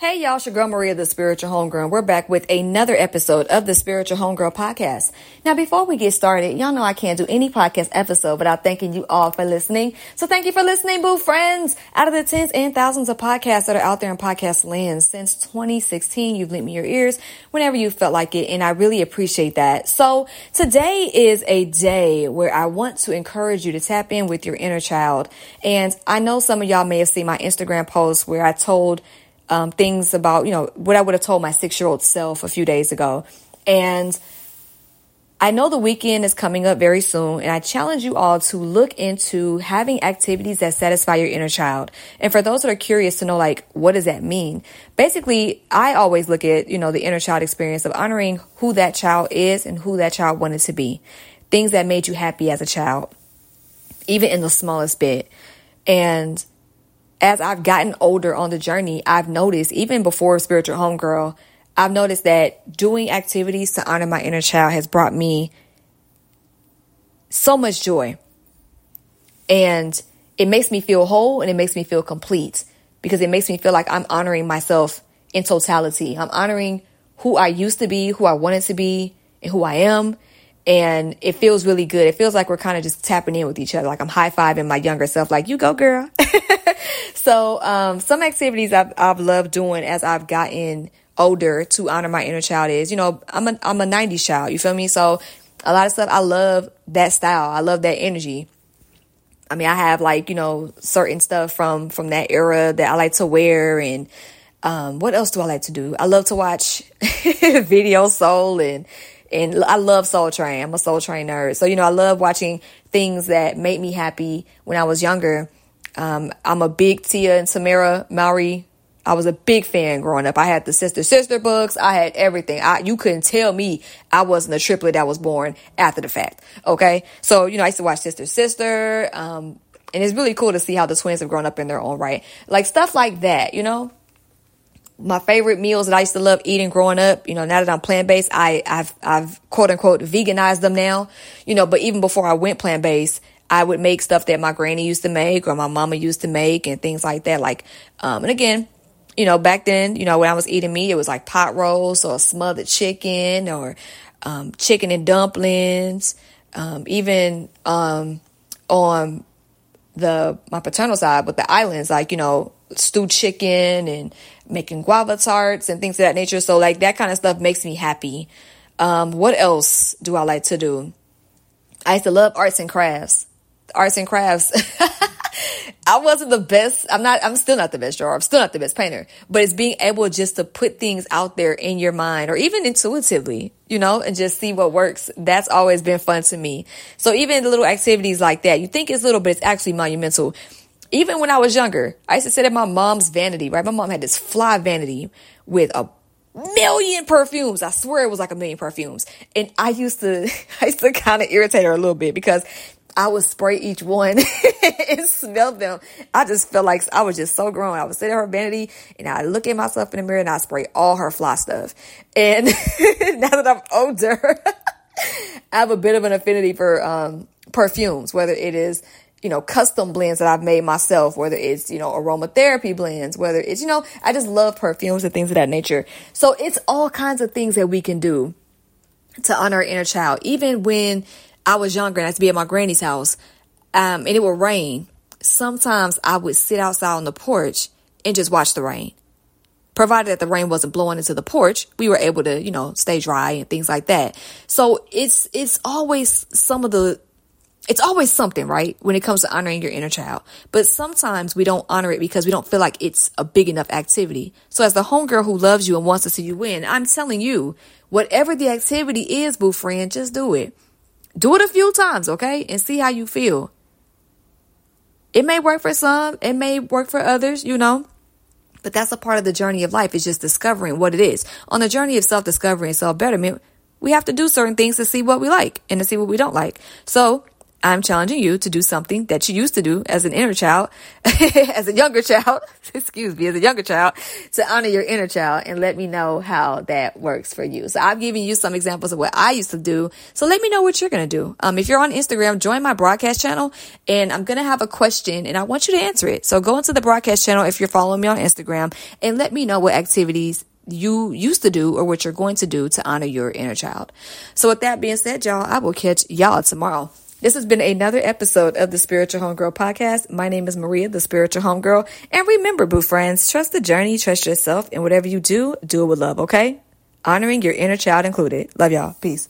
Hey y'all, it's your girl Maria, the spiritual homegirl. We're back with another episode of the spiritual homegirl podcast. Now, before we get started, y'all know I can't do any podcast episode without thanking you all for listening. So thank you for listening, boo friends. Out of the tens and thousands of podcasts that are out there in podcast land since 2016, you've lent me your ears whenever you felt like it. And I really appreciate that. So today is a day where I want to encourage you to tap in with your inner child. And I know some of y'all may have seen my Instagram post where I told um, things about, you know, what I would have told my six year old self a few days ago. And I know the weekend is coming up very soon, and I challenge you all to look into having activities that satisfy your inner child. And for those that are curious to know, like, what does that mean? Basically, I always look at, you know, the inner child experience of honoring who that child is and who that child wanted to be. Things that made you happy as a child, even in the smallest bit. And as I've gotten older on the journey, I've noticed, even before Spiritual Homegirl, I've noticed that doing activities to honor my inner child has brought me so much joy. And it makes me feel whole and it makes me feel complete because it makes me feel like I'm honoring myself in totality. I'm honoring who I used to be, who I wanted to be, and who I am and it feels really good. It feels like we're kind of just tapping in with each other. Like I'm high fiving my younger self, like you go, girl. so, um, some activities I've, I've loved doing as I've gotten older to honor my inner child is, you know, I'm a, I'm a 90s child. You feel me? So a lot of stuff, I love that style. I love that energy. I mean, I have like, you know, certain stuff from, from that era that I like to wear and, um, what else do I like to do? I love to watch Video Soul and, and I love Soul Train. I'm a Soul Train nerd. So, you know, I love watching things that made me happy when I was younger. Um, I'm a big Tia and Tamera Mowry. I was a big fan growing up. I had the sister sister books. I had everything. I, you couldn't tell me I wasn't a triplet that was born after the fact. Okay. So, you know, I used to watch sister sister. Um, and it's really cool to see how the twins have grown up in their own right. Like stuff like that, you know? My favorite meals that I used to love eating growing up, you know, now that I'm plant based, I, I've, I've quote unquote veganized them now, you know, but even before I went plant based, I would make stuff that my granny used to make or my mama used to make and things like that. Like, um, and again, you know, back then, you know, when I was eating meat, it was like pot roast or smothered chicken or, um, chicken and dumplings, um, even, um, on the, my paternal side, but the islands, like, you know, stewed chicken and making guava tarts and things of that nature. So like that kind of stuff makes me happy. Um, what else do I like to do? I used to love arts and crafts. Arts and crafts. I wasn't the best. I'm not, I'm still not the best drawer. I'm still not the best painter, but it's being able just to put things out there in your mind or even intuitively, you know, and just see what works. That's always been fun to me. So even the little activities like that, you think it's little, but it's actually monumental even when I was younger, I used to sit at my mom's vanity, right? My mom had this fly vanity with a million perfumes. I swear it was like a million perfumes. And I used to, I used to kind of irritate her a little bit because I would spray each one and smell them. I just felt like I was just so grown. I would sit at her vanity and I look at myself in the mirror and I spray all her fly stuff. And now that I'm older, I have a bit of an affinity for um, perfumes, whether it is you know, custom blends that I've made myself, whether it's, you know, aromatherapy blends, whether it's, you know, I just love perfumes and things of that nature. So it's all kinds of things that we can do to honor our inner child. Even when I was younger and I used to be at my granny's house, um, and it would rain, sometimes I would sit outside on the porch and just watch the rain. Provided that the rain wasn't blowing into the porch, we were able to, you know, stay dry and things like that. So it's, it's always some of the it's always something, right? When it comes to honoring your inner child. But sometimes we don't honor it because we don't feel like it's a big enough activity. So as the homegirl who loves you and wants to see you win, I'm telling you, whatever the activity is, boo friend, just do it. Do it a few times, okay? And see how you feel. It may work for some, it may work for others, you know. But that's a part of the journey of life. It's just discovering what it is. On the journey of self discovery and self betterment, we have to do certain things to see what we like and to see what we don't like. So I'm challenging you to do something that you used to do as an inner child, as a younger child, excuse me, as a younger child, to honor your inner child and let me know how that works for you. So I've given you some examples of what I used to do. So let me know what you're going to do. Um, if you're on Instagram, join my broadcast channel and I'm going to have a question and I want you to answer it. So go into the broadcast channel if you're following me on Instagram and let me know what activities you used to do or what you're going to do to honor your inner child. So with that being said, y'all, I will catch y'all tomorrow. This has been another episode of the Spiritual Homegirl podcast. My name is Maria, the Spiritual Homegirl. And remember, boo friends, trust the journey, trust yourself, and whatever you do, do it with love, okay? Honoring your inner child included. Love y'all. Peace.